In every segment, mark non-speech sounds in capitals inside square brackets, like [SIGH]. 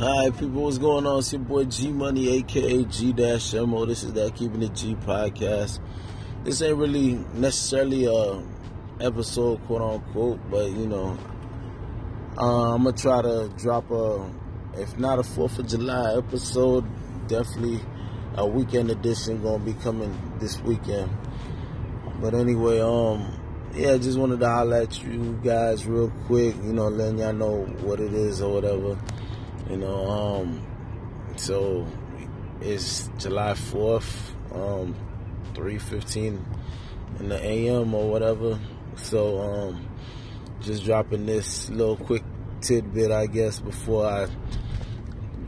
Hi, people. What's going on? It's your boy G Money, aka G Mo. This is that Keeping It G podcast. This ain't really necessarily a episode, quote unquote, but you know, uh, I'm gonna try to drop a, if not a Fourth of July episode, definitely a weekend edition gonna be coming this weekend. But anyway, um, yeah, just wanted to at you guys real quick, you know, letting y'all know what it is or whatever. You know, um, so it's July 4th, um, 3.15 in the AM or whatever. So, um, just dropping this little quick tidbit, I guess, before I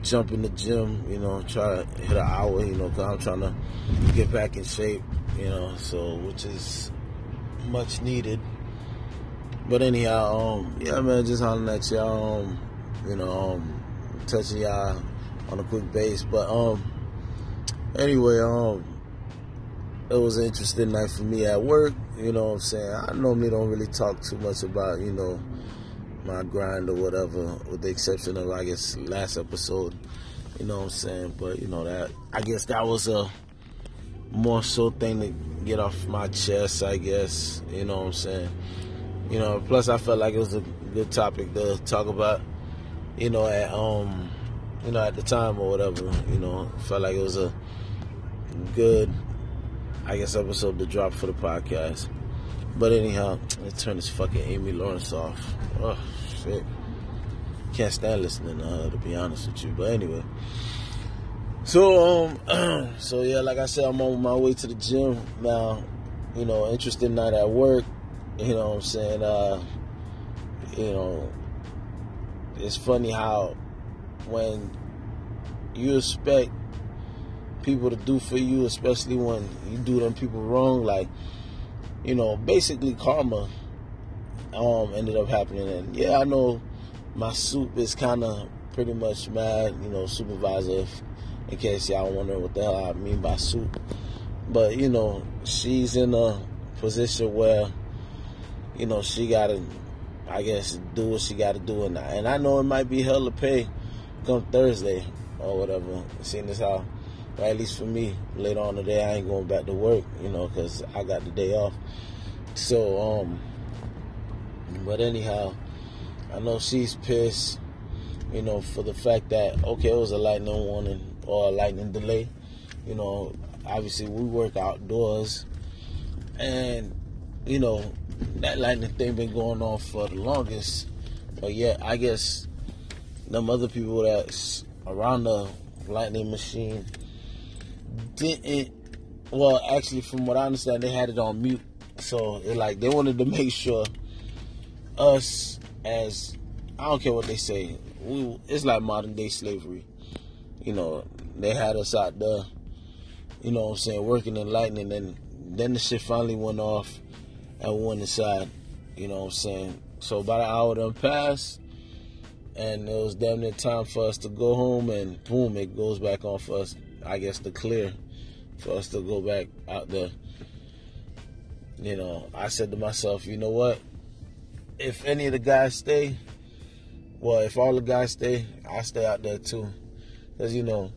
jump in the gym, you know, try to hit an hour, you know, cause I'm trying to get back in shape, you know, so, which is much needed. But anyhow, um, yeah, man, just hollering at y'all, um, you know, um, touching y'all on a quick base. But um, anyway, um, it was an interesting night for me at work. You know what I'm saying? I normally don't really talk too much about, you know, my grind or whatever, with the exception of I guess last episode. You know what I'm saying? But you know that I guess that was a more so thing to get off my chest, I guess. You know what I'm saying? You know, plus I felt like it was a good topic to talk about you know, at um, you know, at the time or whatever, you know, felt like it was a good, I guess, episode to drop for the podcast. But anyhow, let's turn this fucking Amy Lawrence off. Oh shit, can't stand listening to her to be honest with you. But anyway, so um, [CLEARS THROAT] so yeah, like I said, I'm on my way to the gym now. You know, interesting night at work. You know what I'm saying? Uh, you know, it's funny how when you expect people to do for you, especially when you do them people wrong, like you know, basically karma um ended up happening. And yeah, I know my soup is kind of pretty much mad, you know, supervisor. in case y'all wondering what the hell I mean by soup, but you know, she's in a position where you know she got to I guess do what she got to do, and and I know it might be hell to pay come Thursday or whatever. Seeing as how, or at least for me, later on today I ain't going back to work, you know, because I got the day off. So um, but anyhow, I know she's pissed, you know, for the fact that okay, it was a lightning warning or a lightning delay. You know, obviously we work outdoors, and you know that lightning thing been going on for the longest. But yeah, I guess them other people that's around the lightning machine didn't. Well, actually, from what I understand, they had it on mute. So it like they wanted to [LAUGHS] make sure us as I don't care what they say. We it's like modern day slavery. You know, they had us out there. You know what I'm saying, working in lightning, and then the shit finally went off we went inside. You know what I'm saying? So about an hour done passed, and it was damn near time for us to go home, and boom, it goes back on for us. I guess the clear for us to go back out there. You know, I said to myself, you know what? If any of the guys stay, well, if all the guys stay, I stay out there too, because you know,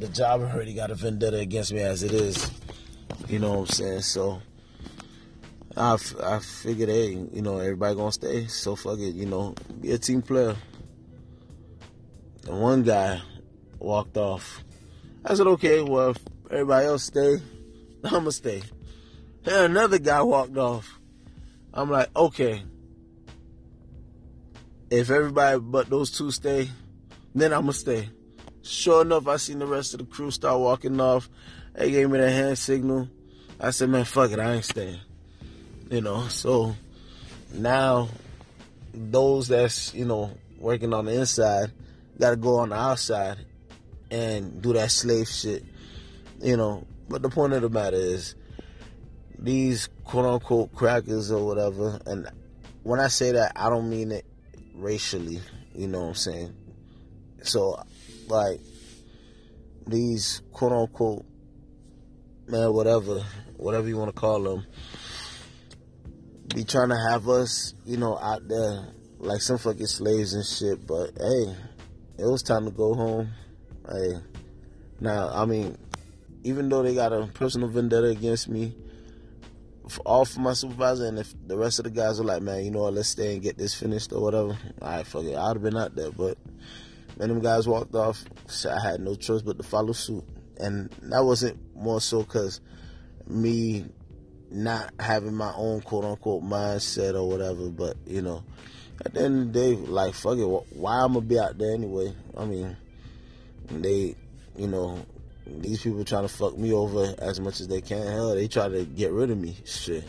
the job already got a vendetta against me as it is. You know what I'm saying? So I, I figured, hey, you know, everybody gonna stay, so fuck it, you know, be a team player. And one guy walked off. I said, okay, well, everybody else stay, [LAUGHS] I'ma stay. And another guy walked off. I'm like, okay, if everybody but those two stay, then I'ma stay. Sure enough, I seen the rest of the crew start walking off. They gave me the hand signal. I said, man, fuck it, I ain't staying you know. So now those that's you know working on the inside got to go on the outside and do that slave shit, you know. But the point of the matter is these quote unquote crackers or whatever, and when I say that, I don't mean it racially, you know what I'm saying? So, like, these quote unquote, man, whatever, whatever you want to call them, be trying to have us, you know, out there like some fucking slaves and shit. But hey, it was time to go home. Hey, now I mean, even though they got a personal vendetta against me, all for my supervisor, and if the rest of the guys are like, man, you know what, let's stay and get this finished or whatever, all right, fuck it, I'd have been out there. But when them guys walked off, so I had no choice but to follow suit, and that wasn't more so because me not having my own quote unquote mindset or whatever, but you know, at the end of the day, like fuck it, why I'm gonna be out there anyway? I mean, they, you know, these people trying to fuck me over as much as they can. Hell, they try to get rid of me. Shit.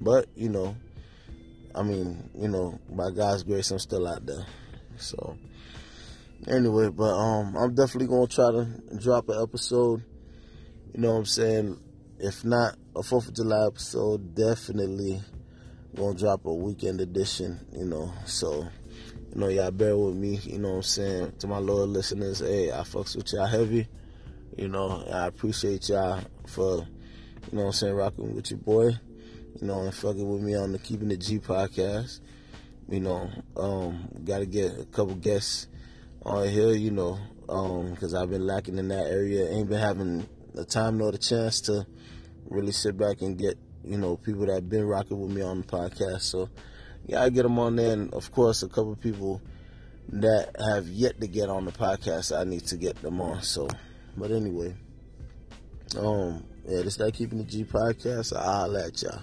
But, you know, I mean, you know, by God's grace, I'm still out there. So, anyway, but um, I'm definitely gonna try to drop an episode. You know what I'm saying? If not a Fourth of July episode, definitely gonna drop a weekend edition. You know, so you know, y'all bear with me. You know what I'm saying? To my loyal listeners, hey, I fucks with y'all heavy. You know, I appreciate y'all for, you know what I'm saying, rocking with your boy, you know, and fucking with me on the Keeping the G podcast. You know, um, got to get a couple guests on here, you know, um, because um, I've been lacking in that area. Ain't been having the time nor the chance to really sit back and get, you know, people that have been rocking with me on the podcast. So, yeah, I get them on there. And, of course, a couple people that have yet to get on the podcast, I need to get them on. So, but anyway, um, yeah, this that keeping the G podcast. I'll let y'all.